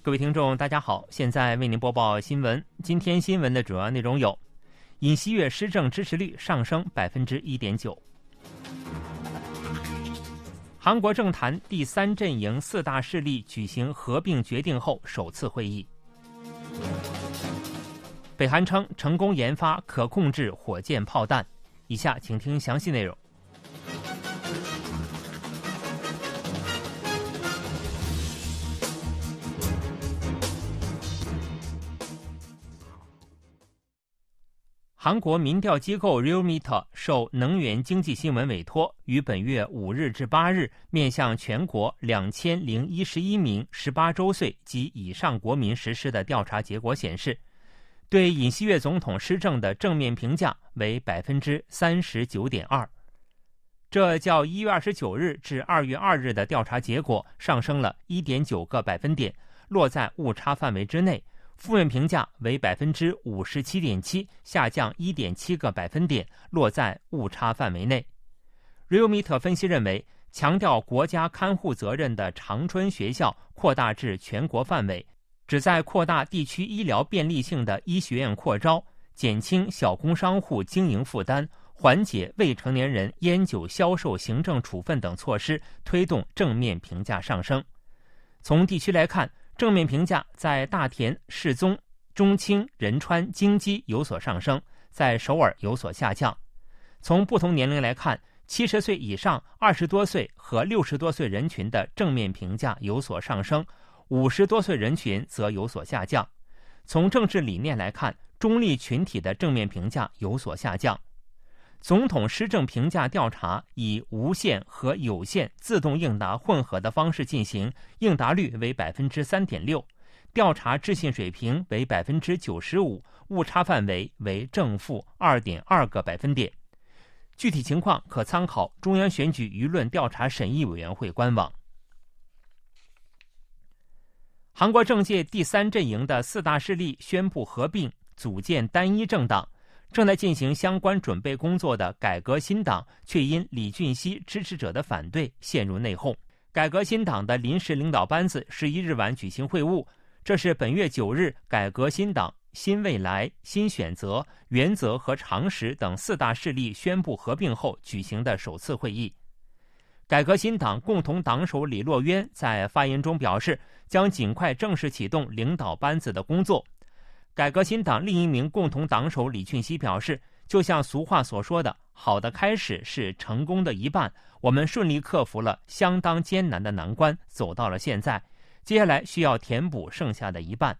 各位听众，大家好，现在为您播报新闻。今天新闻的主要内容有：尹锡悦施政支持率上升百分之一点九；韩国政坛第三阵营四大势力举行合并决定后首次会议；北韩称成功研发可控制火箭炮弹。以下请听详细内容。韩国民调机构 Realmeter 受能源经济新闻委托，于本月五日至八日面向全国两千零一十一名十八周岁及以上国民实施的调查结果显示，对尹锡悦总统施政的正面评价为百分之三十九点二，这较一月二十九日至二月二日的调查结果上升了一点九个百分点，落在误差范围之内。负面评价为百分之五十七点七，下降一点七个百分点，落在误差范围内。Realmiet 分析认为，强调国家看护责任的长春学校扩大至全国范围，旨在扩大地区医疗便利性的医学院扩招，减轻小工商户经营负担，缓解未成年人烟酒销售行政处分等措施，推动正面评价上升。从地区来看。正面评价在大田、世宗、中清、仁川、京畿有所上升，在首尔有所下降。从不同年龄来看，七十岁以上、二十多岁和六十多岁人群的正面评价有所上升，五十多岁人群则有所下降。从政治理念来看，中立群体的正面评价有所下降。总统施政评价调查以无线和有线自动应答混合的方式进行，应答率为百分之三点六，调查置信水平为百分之九十五，误差范围为正负二点二个百分点。具体情况可参考中央选举舆论调查审议委员会官网。韩国政界第三阵营的四大势力宣布合并，组建单一政党。正在进行相关准备工作的改革新党，却因李俊熙支持者的反对陷入内讧。改革新党的临时领导班子十一日晚举行会晤，这是本月九日改革新党、新未来、新选择、原则和常识等四大势力宣布合并后举行的首次会议。改革新党共同党首李洛渊在发言中表示，将尽快正式启动领导班子的工作。改革新党另一名共同党首李俊熙表示：“就像俗话所说的，好的开始是成功的一半。我们顺利克服了相当艰难的难关，走到了现在。接下来需要填补剩下的一半。”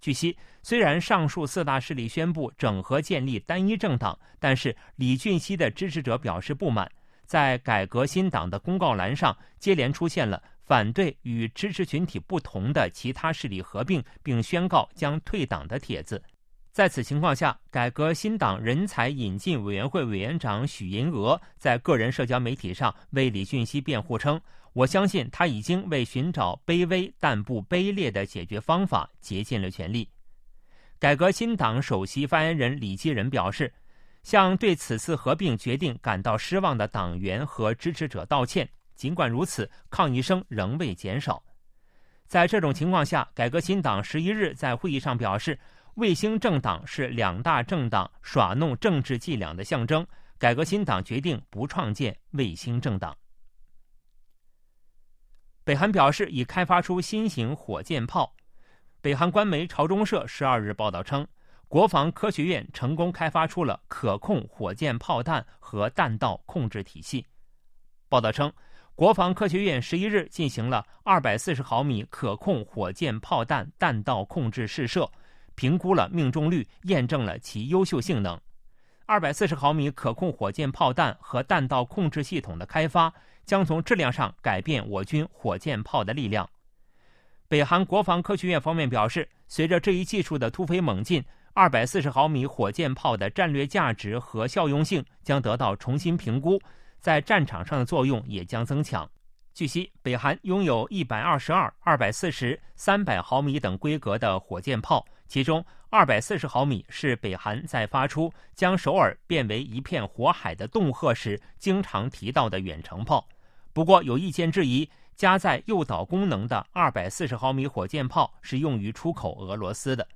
据悉，虽然上述四大势力宣布整合建立单一政党，但是李俊熙的支持者表示不满，在改革新党的公告栏上接连出现了。反对与支持群体不同的其他势力合并，并宣告将退党的帖子。在此情况下，改革新党人才引进委员会委员长许银娥在个人社交媒体上为李俊熙辩护称：“我相信他已经为寻找卑微但不卑劣的解决方法竭尽了全力。”改革新党首席发言人李基仁表示：“向对此次合并决定感到失望的党员和支持者道歉。”尽管如此，抗议声仍未减少。在这种情况下，改革新党十一日在会议上表示，卫星政党是两大政党耍弄政治伎俩的象征。改革新党决定不创建卫星政党。北韩表示已开发出新型火箭炮。北韩官媒朝中社十二日报道称，国防科学院成功开发出了可控火箭炮弹和弹道控制体系。报道称。国防科学院十一日进行了二百四十毫米可控火箭炮弹弹道控制试射，评估了命中率，验证了其优秀性能。二百四十毫米可控火箭炮弹和弹道控制系统的开发，将从质量上改变我军火箭炮的力量。北韩国防科学院方面表示，随着这一技术的突飞猛进，二百四十毫米火箭炮的战略价值和效用性将得到重新评估。在战场上的作用也将增强。据悉，北韩拥有一百二十二、二百四十、三百毫米等规格的火箭炮，其中二百四十毫米是北韩在发出将首尔变为一片火海的恫吓时经常提到的远程炮。不过，有意见质疑，加载诱导功能的二百四十毫米火箭炮是用于出口俄罗斯的。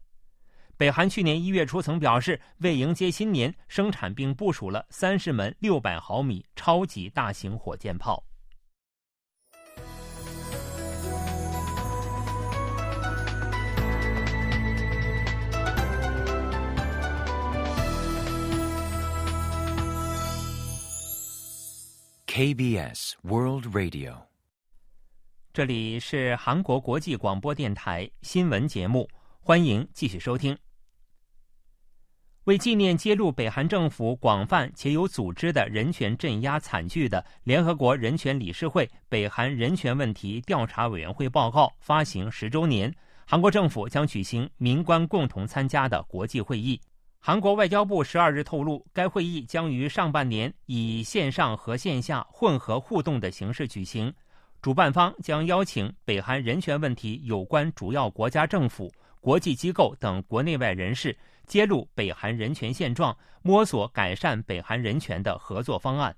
北韩去年一月初曾表示，为迎接新年，生产并部署了三十门六百毫米超级大型火箭炮。KBS World Radio，这里是韩国国际广播电台新闻节目，欢迎继续收听。为纪念揭露北韩政府广泛且有组织的人权镇压惨剧的联合国人权理事会北韩人权问题调查委员会报告发行十周年，韩国政府将举行民官共同参加的国际会议。韩国外交部十二日透露，该会议将于上半年以线上和线下混合互动的形式举行。主办方将邀请北韩人权问题有关主要国家政府、国际机构等国内外人士，揭露北韩人权现状，摸索改善北韩人权的合作方案。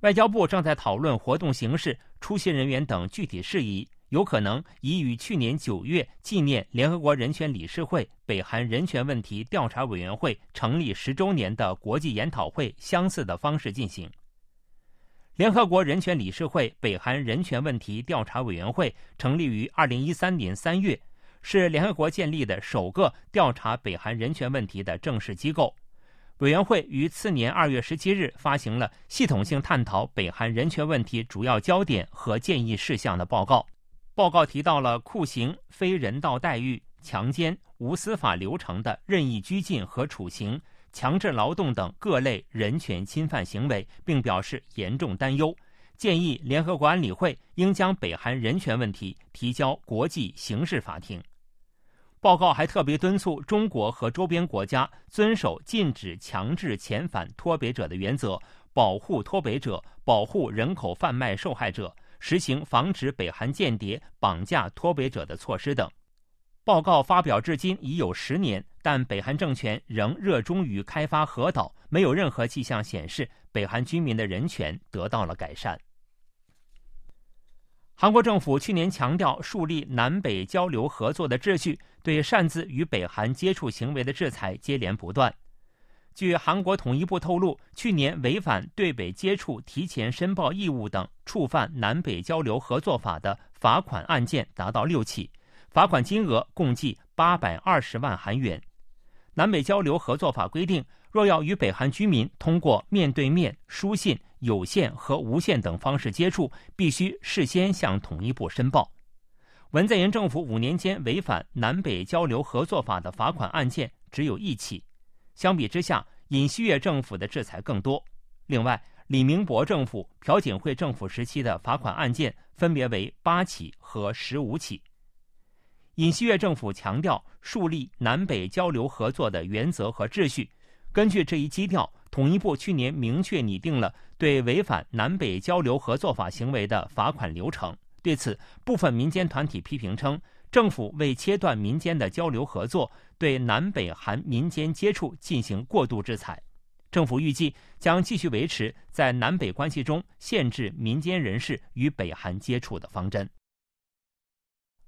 外交部正在讨论活动形式、出席人员等具体事宜。有可能以与去年九月纪念联合国人权理事会北韩人权问题调查委员会成立十周年的国际研讨会相似的方式进行。联合国人权理事会北韩人权问题调查委员会成立于二零一三年三月，是联合国建立的首个调查北韩人权问题的正式机构。委员会于次年二月十七日发行了系统性探讨北韩人权问题主要焦点和建议事项的报告。报告提到了酷刑、非人道待遇、强奸、无司法流程的任意拘禁和处刑、强制劳动等各类人权侵犯行为，并表示严重担忧，建议联合国安理会应将北韩人权问题提交国际刑事法庭。报告还特别敦促中国和周边国家遵守禁止强制遣返脱北者的原则，保护脱北者，保护人口贩卖受害者。实行防止北韩间谍绑架脱北者的措施等。报告发表至今已有十年，但北韩政权仍热衷于开发核岛，没有任何迹象显示北韩居民的人权得到了改善。韩国政府去年强调树立南北交流合作的秩序，对擅自与北韩接触行为的制裁接连不断。据韩国统一部透露，去年违反对北接触提前申报义务等，触犯南北交流合作法的罚款案件达到六起，罚款金额共计八百二十万韩元。南北交流合作法规定，若要与北韩居民通过面对面、书信、有线和无线等方式接触，必须事先向统一部申报。文在寅政府五年间违反南北交流合作法的罚款案件只有一起。相比之下，尹锡悦政府的制裁更多。另外，李明博政府、朴槿惠政府时期的罚款案件分别为八起和十五起。尹锡悦政府强调树立南北交流合作的原则和秩序。根据这一基调，统一部去年明确拟定了对违反南北交流合作法行为的罚款流程。对此，部分民间团体批评称。政府为切断民间的交流合作，对南北韩民间接触进行过度制裁。政府预计将继续维持在南北关系中限制民间人士与北韩接触的方针。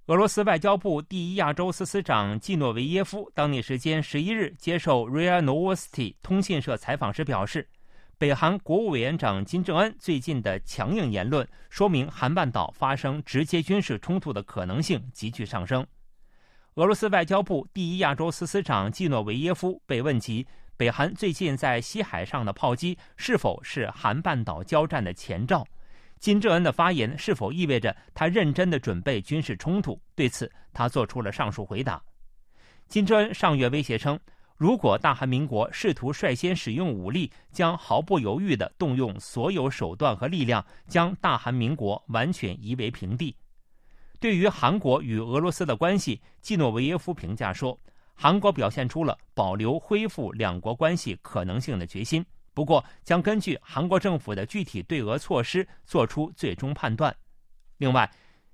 俄罗斯外交部第一亚洲司司长季诺维耶夫当地时间十一日接受 RIA Novosti 通讯社采访时表示。北韩国务委员长金正恩最近的强硬言论，说明韩半岛发生直接军事冲突的可能性急剧上升。俄罗斯外交部第一亚洲司司长季诺维耶夫被问及北韩最近在西海上的炮击是否是韩半岛交战的前兆，金正恩的发言是否意味着他认真的准备军事冲突？对此，他做出了上述回答。金正恩上月威胁称。如果大韩民国试图率先使用武力，将毫不犹豫地动用所有手段和力量，将大韩民国完全夷为平地。对于韩国与俄罗斯的关系，季诺维耶夫评价说，韩国表现出了保留恢复两国关系可能性的决心，不过将根据韩国政府的具体对俄措施做出最终判断。另外，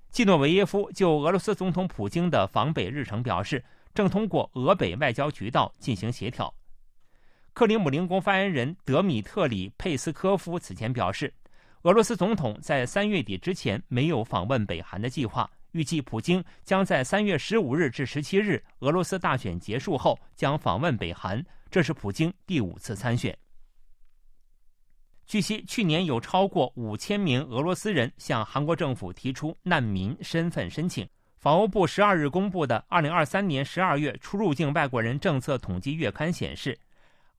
季诺维耶夫就俄罗斯总统普京的访北日程表示。正通过俄北外交渠道进行协调。克里姆林宫发言人德米特里佩斯科夫此前表示，俄罗斯总统在三月底之前没有访问北韩的计划，预计普京将在三月十五日至十七日俄罗斯大选结束后将访问北韩，这是普京第五次参选。据悉，去年有超过五千名俄罗斯人向韩国政府提出难民身份申请。法务部十二日公布的二零二三年十二月出入境外国人政策统计月刊显示，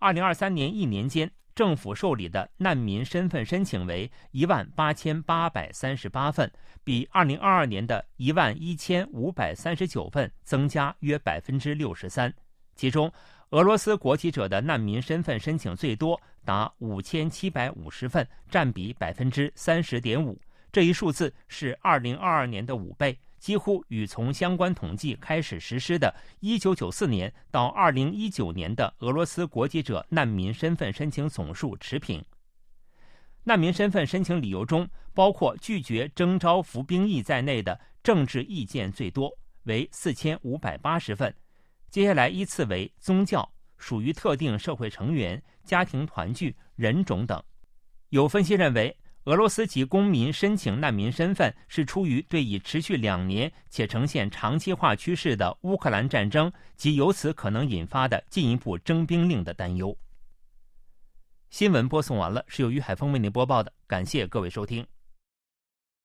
二零二三年一年间。政府受理的难民身份申请为一万八千八百三十八份，比二零二二年的一万一千五百三十九份增加约百分之六十三。其中，俄罗斯国籍者的难民身份申请最多，达五千七百五十份，占比百分之三十点五。这一数字是二零二二年的五倍。几乎与从相关统计开始实施的1994年到2019年的俄罗斯国籍者难民身份申请总数持平。难民身份申请理由中，包括拒绝征召服兵役在内的政治意见最多，为4580份。接下来依次为宗教、属于特定社会成员、家庭团聚、人种等。有分析认为。俄罗斯籍公民申请难民身份，是出于对已持续两年且呈现长期化趋势的乌克兰战争及由此可能引发的进一步征兵令的担忧。新闻播送完了，是由于海峰为您播报的，感谢各位收听。